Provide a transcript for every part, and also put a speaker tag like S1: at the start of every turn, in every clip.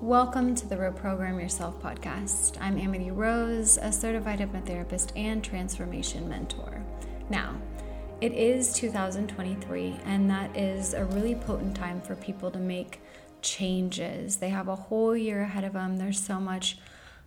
S1: Welcome to the Reprogram Yourself podcast. I'm Amity Rose, a certified hypnotherapist and transformation mentor. Now, it is 2023, and that is a really potent time for people to make changes. They have a whole year ahead of them. There's so much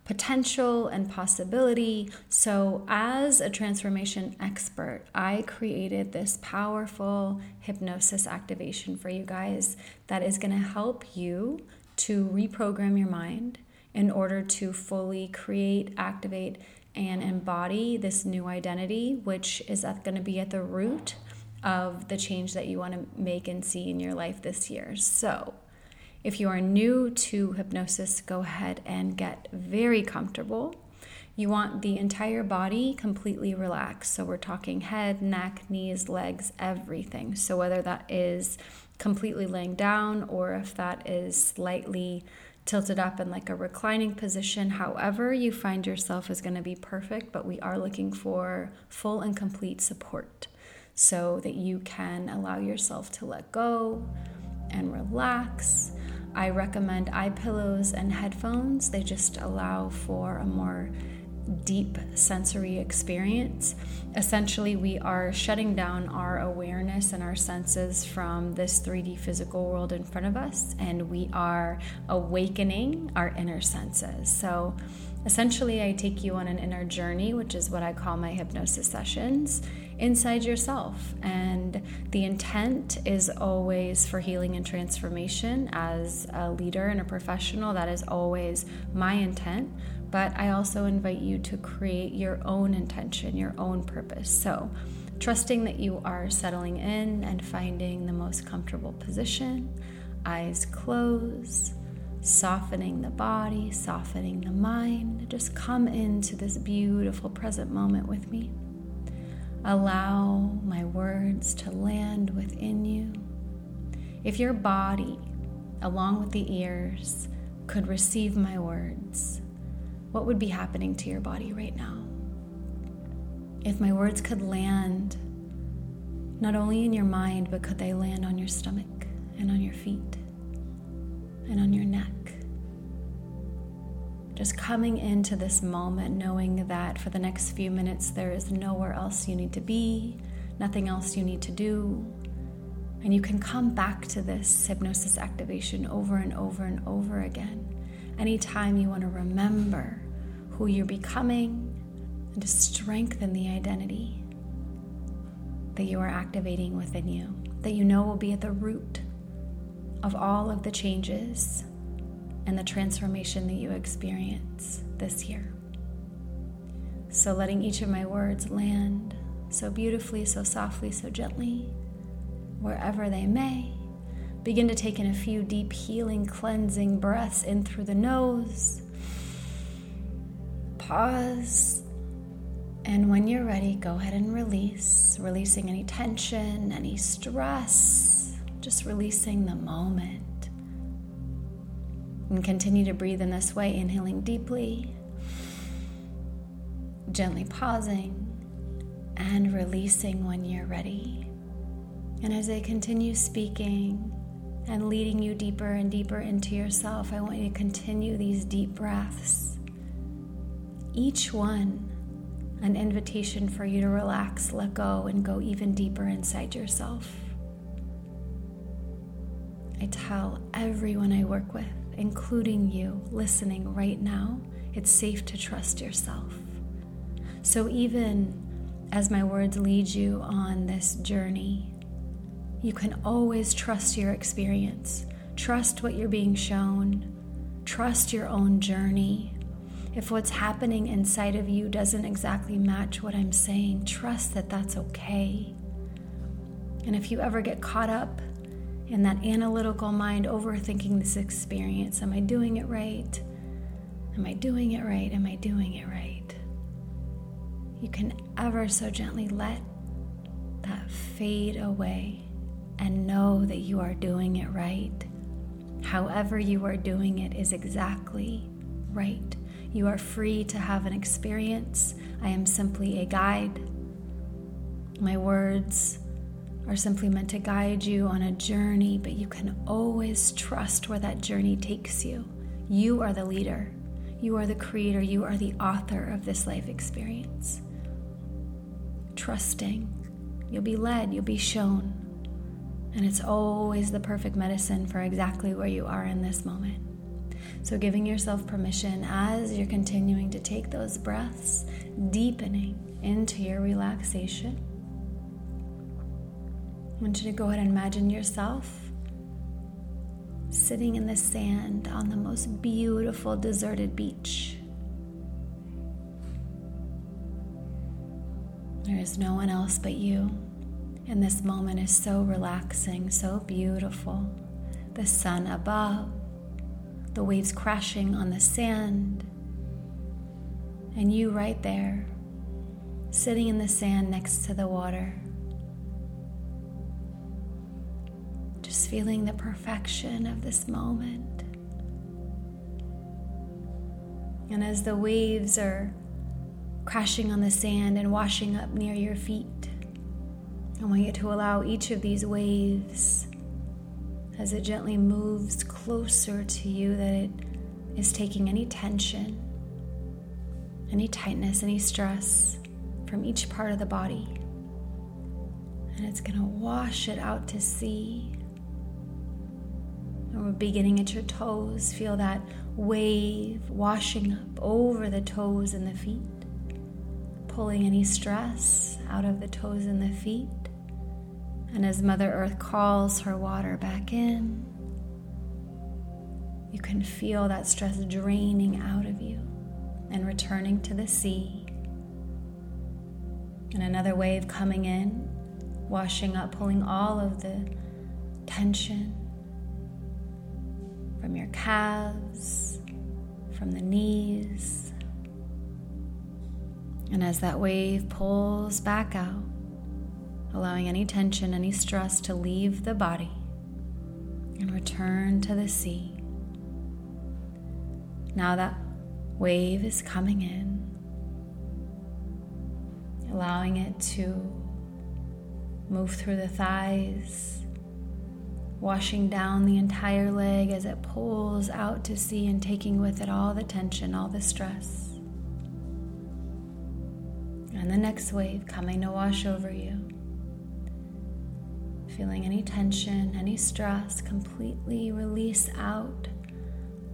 S1: potential and possibility. So, as a transformation expert, I created this powerful hypnosis activation for you guys that is going to help you to reprogram your mind in order to fully create, activate, and embody this new identity, which is going to be at the root of the change that you want to make and see in your life this year. So, if you are new to hypnosis, go ahead and get very comfortable. You want the entire body completely relaxed. So, we're talking head, neck, knees, legs, everything. So, whether that is completely laying down or if that is slightly tilted up in like a reclining position. However, you find yourself is going to be perfect, but we are looking for full and complete support so that you can allow yourself to let go and relax. I recommend eye pillows and headphones. They just allow for a more deep sensory experience. Essentially, we are shutting down our awareness and our senses from this 3D physical world in front of us, and we are awakening our inner senses. So, essentially, I take you on an inner journey, which is what I call my hypnosis sessions, inside yourself. And the intent is always for healing and transformation. As a leader and a professional, that is always my intent but I also invite you to create your own intention, your own purpose. So, trusting that you are settling in and finding the most comfortable position, eyes closed, softening the body, softening the mind. Just come into this beautiful present moment with me. Allow my words to land within you. If your body, along with the ears, could receive my words, what would be happening to your body right now? If my words could land not only in your mind, but could they land on your stomach and on your feet and on your neck? Just coming into this moment, knowing that for the next few minutes there is nowhere else you need to be, nothing else you need to do. And you can come back to this hypnosis activation over and over and over again. Anytime you want to remember who you're becoming and to strengthen the identity that you are activating within you, that you know will be at the root of all of the changes and the transformation that you experience this year. So, letting each of my words land so beautifully, so softly, so gently, wherever they may. Begin to take in a few deep, healing, cleansing breaths in through the nose pause. And when you're ready, go ahead and release, releasing any tension, any stress, just releasing the moment. And continue to breathe in this way, inhaling deeply, gently pausing, and releasing when you're ready. And as I continue speaking and leading you deeper and deeper into yourself, I want you to continue these deep breaths each one an invitation for you to relax, let go, and go even deeper inside yourself. I tell everyone I work with, including you listening right now, it's safe to trust yourself. So even as my words lead you on this journey, you can always trust your experience, trust what you're being shown, trust your own journey, if what's happening inside of you doesn't exactly match what I'm saying, trust that that's okay. And if you ever get caught up in that analytical mind overthinking this experience, am I doing it right? Am I doing it right? Am I doing it right? You can ever so gently let that fade away and know that you are doing it right. However, you are doing it is exactly right. You are free to have an experience. I am simply a guide. My words are simply meant to guide you on a journey, but you can always trust where that journey takes you. You are the leader. You are the creator. You are the author of this life experience. Trusting. You'll be led, you'll be shown. And it's always the perfect medicine for exactly where you are in this moment. So, giving yourself permission as you're continuing to take those breaths, deepening into your relaxation. I want you to go ahead and imagine yourself sitting in the sand on the most beautiful deserted beach. There is no one else but you. And this moment is so relaxing, so beautiful. The sun above, the waves crashing on the sand, and you right there, sitting in the sand next to the water. Just feeling the perfection of this moment. And as the waves are crashing on the sand and washing up near your feet, I want you to allow each of these waves as it gently moves closer to you that it is taking any tension, any tightness, any stress from each part of the body. And it's going to wash it out to sea. And we're beginning at your toes. Feel that wave washing up over the toes and the feet, pulling any stress out of the toes and the feet. And as Mother Earth calls her water back in, you can feel that stress draining out of you and returning to the sea. And another wave coming in, washing up, pulling all of the tension from your calves, from the knees. And as that wave pulls back out, allowing any tension, any stress to leave the body and return to the sea. Now that wave is coming in, allowing it to move through the thighs washing down the entire leg as it pulls out to sea and taking with it all the tension, all the stress. And the next wave coming to wash over you. Feeling any tension, any stress completely release out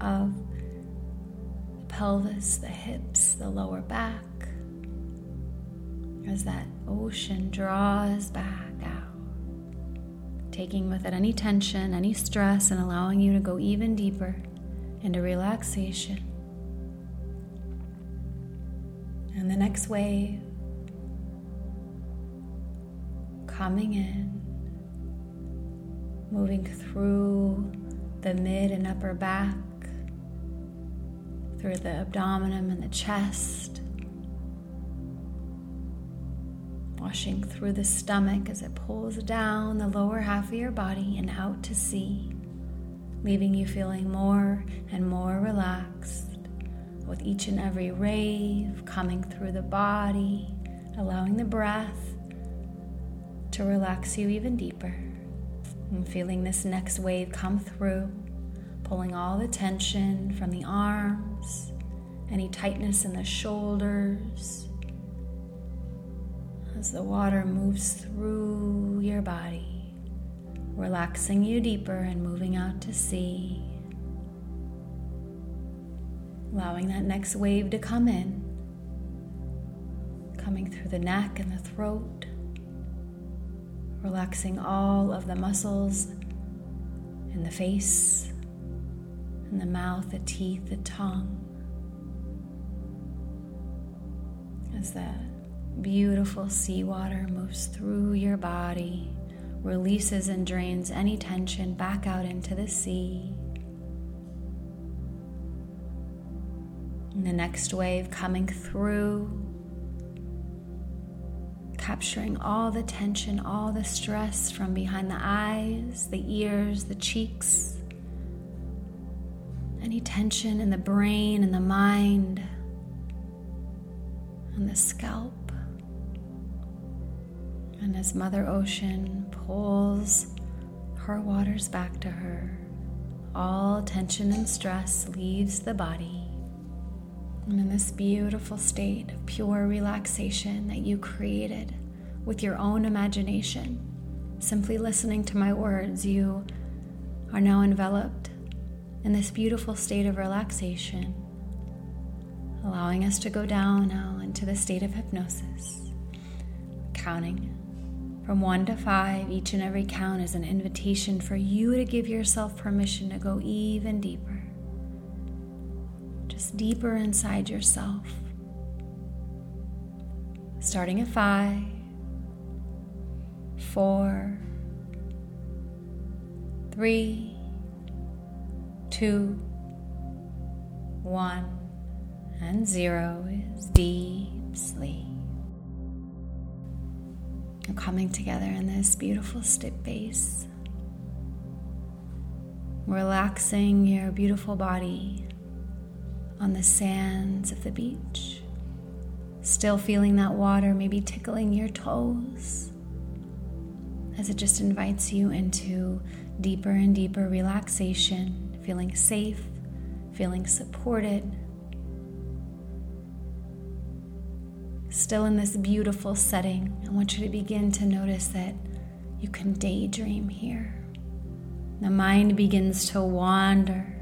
S1: of the pelvis, the hips, the lower back as that ocean draws back out taking with it any tension, any stress, and allowing you to go even deeper into relaxation. And the next wave coming in, moving through the mid and upper back, through the abdomen and the chest, washing through the stomach as it pulls down the lower half of your body and out to sea, leaving you feeling more and more relaxed with each and every wave coming through the body, allowing the breath to relax you even deeper. And feeling this next wave come through, pulling all the tension from the arms, any tightness in the shoulders as the water moves through your body, relaxing you deeper and moving out to sea. Allowing that next wave to come in, coming through the neck and the throat, relaxing all of the muscles in the face, in the mouth, the teeth, the tongue. As that Beautiful seawater moves through your body, releases and drains any tension back out into the sea. And the next wave coming through, capturing all the tension, all the stress from behind the eyes, the ears, the cheeks, any tension in the brain and the mind, and the scalp. And as Mother Ocean pulls her waters back to her, all tension and stress leaves the body. And in this beautiful state of pure relaxation that you created with your own imagination, simply listening to my words, you are now enveloped in this beautiful state of relaxation, allowing us to go down now into the state of hypnosis, counting from one to five. Each and every count is an invitation for you to give yourself permission to go even deeper just deeper inside yourself. Starting at five, four, three, two, one, and zero is deep sleep. You're coming together in this beautiful base, relaxing your beautiful body on the sands of the beach. Still feeling that water maybe tickling your toes as it just invites you into deeper and deeper relaxation, feeling safe, feeling supported. Still in this beautiful setting, I want you to begin to notice that you can daydream here. The mind begins to wander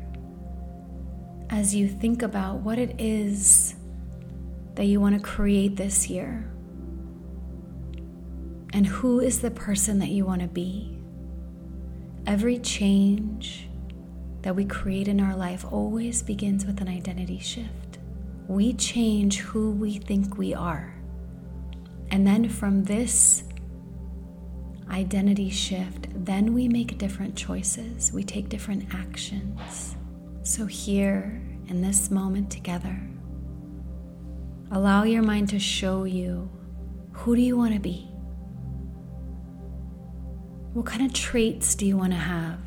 S1: as you think about what it is that you want to create this year and who is the person that you want to be. Every change that we create in our life always begins with an identity shift. We change who we think we are. And then from this identity shift, then we make different choices, we take different actions. So, here in this moment together, allow your mind to show you who do you want to be? What kind of traits do you want to have?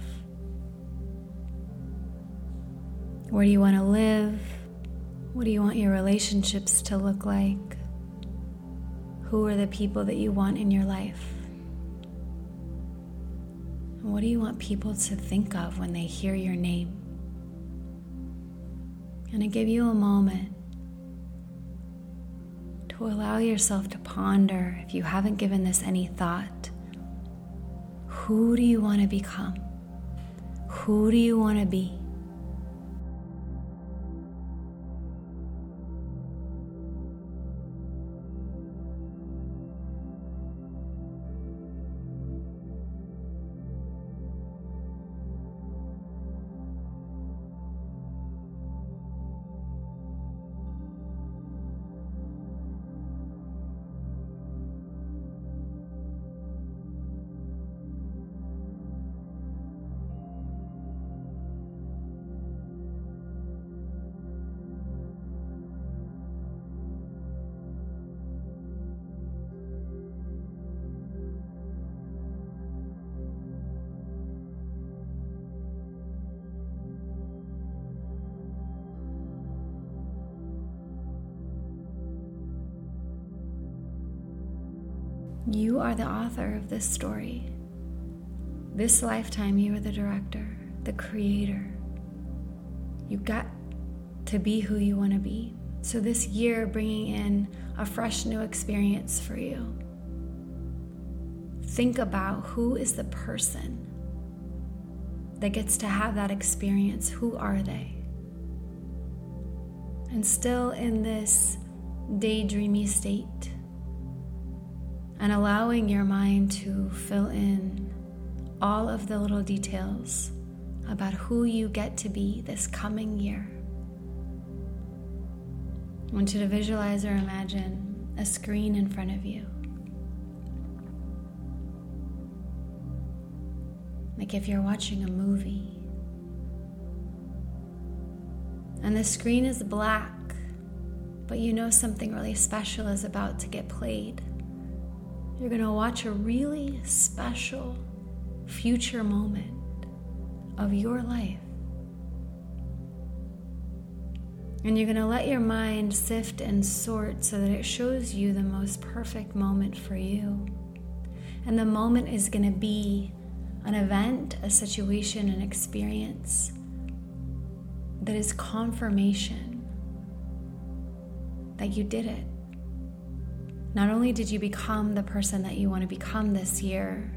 S1: Where do you want to live? What do you want your relationships to look like? Who are the people that you want in your life? what do you want people to think of when they hear your name? And I give you a moment to allow yourself to ponder, if you haven't given this any thought, who do you want to become? Who do you want to be? You are the author of this story. This lifetime, you are the director, the creator. You got to be who you want to be. So, this year, bringing in a fresh new experience for you. Think about who is the person that gets to have that experience. Who are they? And still in this daydreamy state and allowing your mind to fill in all of the little details about who you get to be this coming year. I want you to visualize or imagine a screen in front of you. Like if you're watching a movie. And the screen is black, but you know something really special is about to get played. You're going to watch a really special future moment of your life. And you're going to let your mind sift and sort so that it shows you the most perfect moment for you. And the moment is going to be an event, a situation, an experience that is confirmation that you did it. Not only did you become the person that you want to become this year,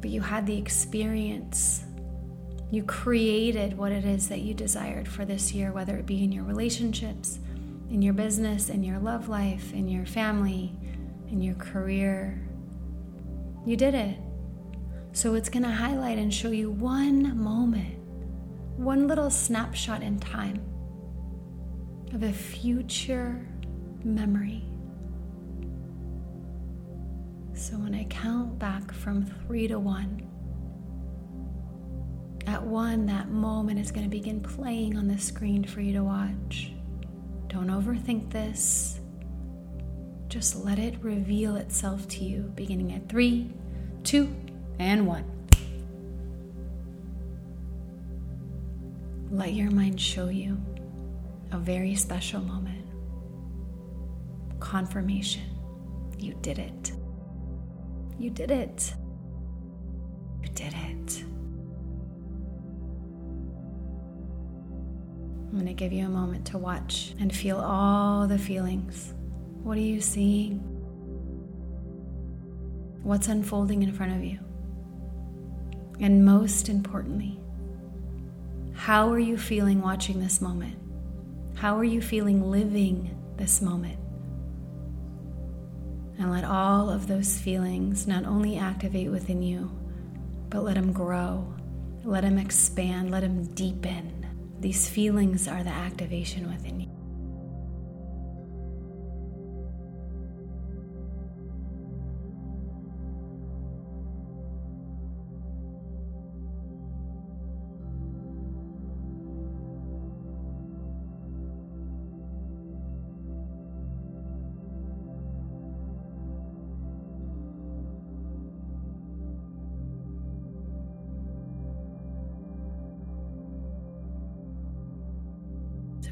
S1: but you had the experience. You created what it is that you desired for this year, whether it be in your relationships, in your business, in your love life, in your family, in your career. You did it. So it's going to highlight and show you one moment, one little snapshot in time of a future memory so when I count back from three to one, at one, that moment is going to begin playing on the screen for you to watch. Don't overthink this. Just let it reveal itself to you, beginning at three, two, and one. Let your mind show you a very special moment. Confirmation. You did it. You did it. You did it. I'm going to give you a moment to watch and feel all the feelings. What are you seeing? What's unfolding in front of you? And most importantly, how are you feeling watching this moment? How are you feeling living this moment? And let all of those feelings not only activate within you, but let them grow, let them expand, let them deepen. These feelings are the activation within you.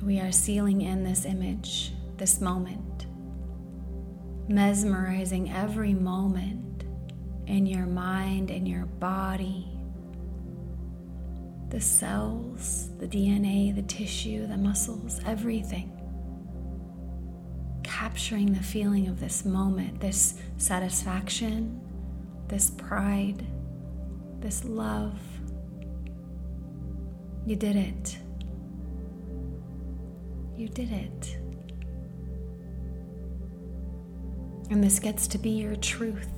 S1: We are sealing in this image, this moment, mesmerizing every moment in your mind in your body. The cells, the DNA, the tissue, the muscles, everything. Capturing the feeling of this moment, this satisfaction, this pride, this love. You did it. You did it. And this gets to be your truth.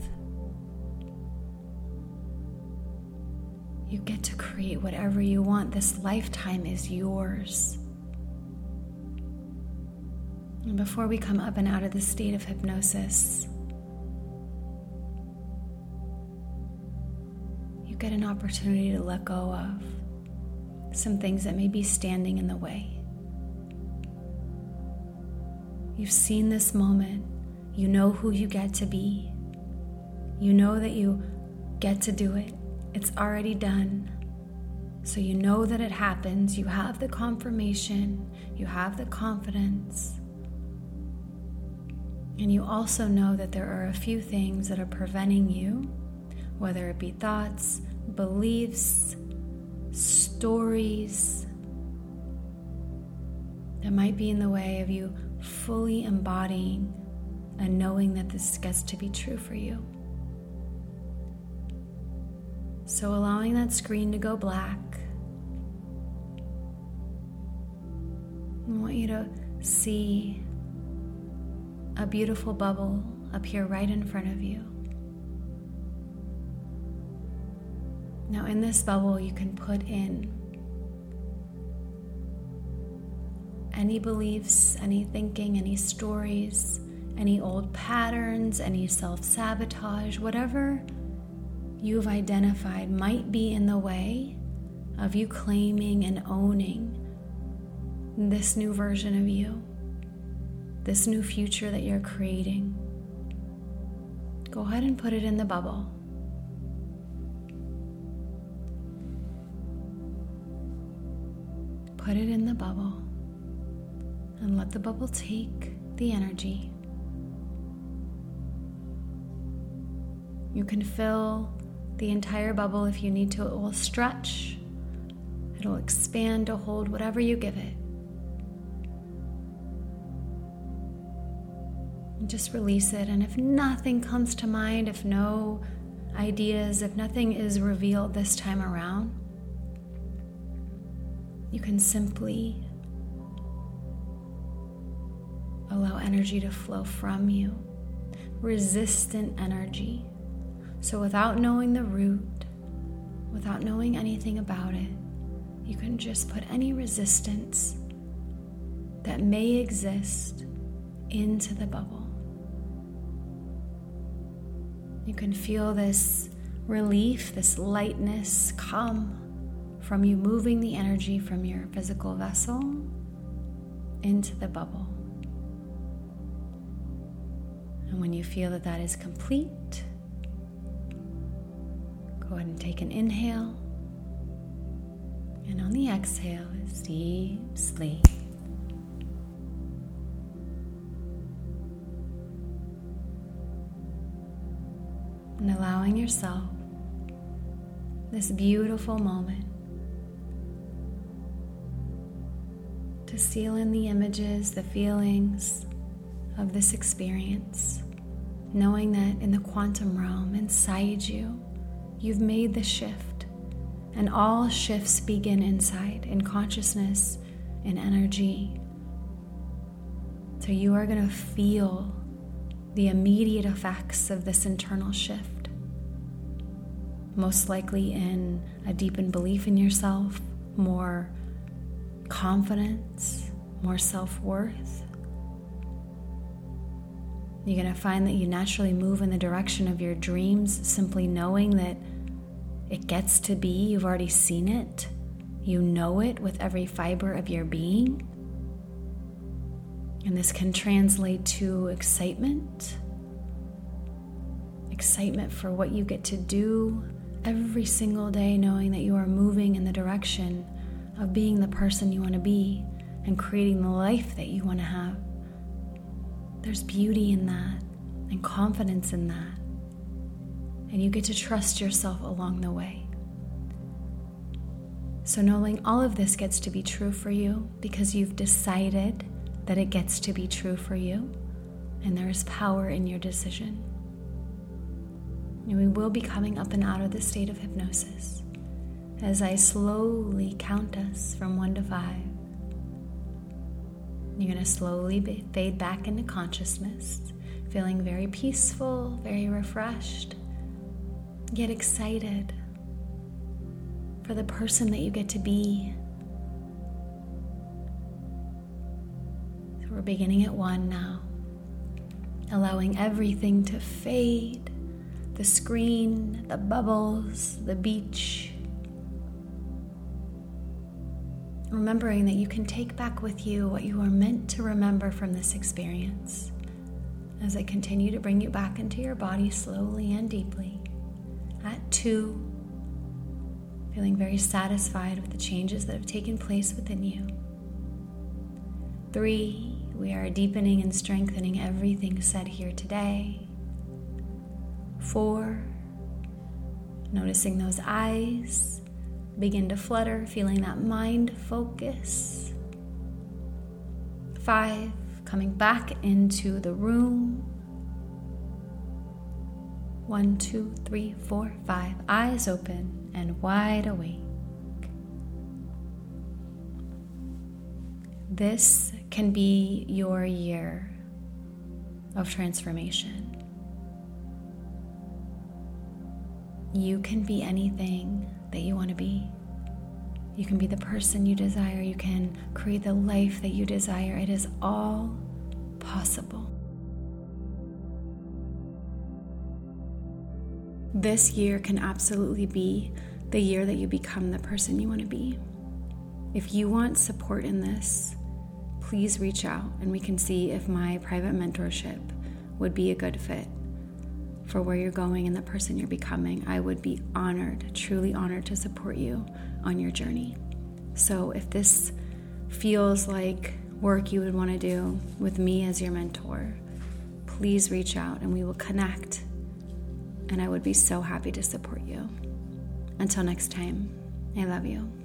S1: You get to create whatever you want. This lifetime is yours. And before we come up and out of the state of hypnosis, you get an opportunity to let go of some things that may be standing in the way. You've seen this moment. You know who you get to be. You know that you get to do it. It's already done. So you know that it happens. You have the confirmation. You have the confidence. And you also know that there are a few things that are preventing you, whether it be thoughts, beliefs, stories, that might be in the way of you fully embodying and knowing that this gets to be true for you. So, allowing that screen to go black, I want you to see a beautiful bubble appear right in front of you. Now, in this bubble, you can put in any beliefs, any thinking, any stories, any old patterns, any self sabotage, whatever you've identified might be in the way of you claiming and owning this new version of you, this new future that you're creating. Go ahead and put it in the bubble. Put it in the bubble and let the bubble take the energy. You can fill the entire bubble if you need to. It will stretch It'll expand to hold whatever you give it. And just release it. And if nothing comes to mind, if no ideas, if nothing is revealed this time around, you can simply allow energy to flow from you, resistant energy. So, without knowing the root, without knowing anything about it, you can just put any resistance that may exist into the bubble. You can feel this relief, this lightness come from you moving the energy from your physical vessel into the bubble. And when you feel that that is complete, go ahead and take an inhale. And on the exhale is deep sleep. And allowing yourself this beautiful moment to seal in the images, the feelings of this experience, knowing that in the quantum realm inside you, you've made the shift. And all shifts begin inside, in consciousness, in energy. So you are going to feel the immediate effects of this internal shift. Most likely in a deepened belief in yourself, more confidence, more self worth. You're going to find that you naturally move in the direction of your dreams simply knowing that it gets to be, you've already seen it, you know it with every fiber of your being. And this can translate to excitement excitement for what you get to do every single day, knowing that you are moving in the direction of being the person you want to be and creating the life that you want to have. There's beauty in that and confidence in that. And you get to trust yourself along the way. So, knowing all of this gets to be true for you because you've decided that it gets to be true for you, and there is power in your decision. And we will be coming up and out of the state of hypnosis as I slowly count us from one to five. You're going to slowly fade back into consciousness, feeling very peaceful, very refreshed. Get excited for the person that you get to be. So we're beginning at one now, allowing everything to fade the screen, the bubbles, the beach. Remembering that you can take back with you what you are meant to remember from this experience as I continue to bring you back into your body slowly and deeply. At two, feeling very satisfied with the changes that have taken place within you. Three, we are deepening and strengthening everything said here today four. Noticing those eyes begin to flutter, feeling that mind focus. Five, coming back into the room. One, two, three, four, five. Eyes open and wide awake. This can be your year of transformation. You can be anything that you want to be. You can be the person you desire. You can create the life that you desire. It is all possible. This year can absolutely be the year that you become the person you want to be. If you want support in this, please reach out and we can see if my private mentorship would be a good fit for where you're going and the person you're becoming, I would be honored, truly honored to support you on your journey. So if this feels like work you would want to do with me as your mentor, please reach out and we will connect. And I would be so happy to support you. Until next time, I love you.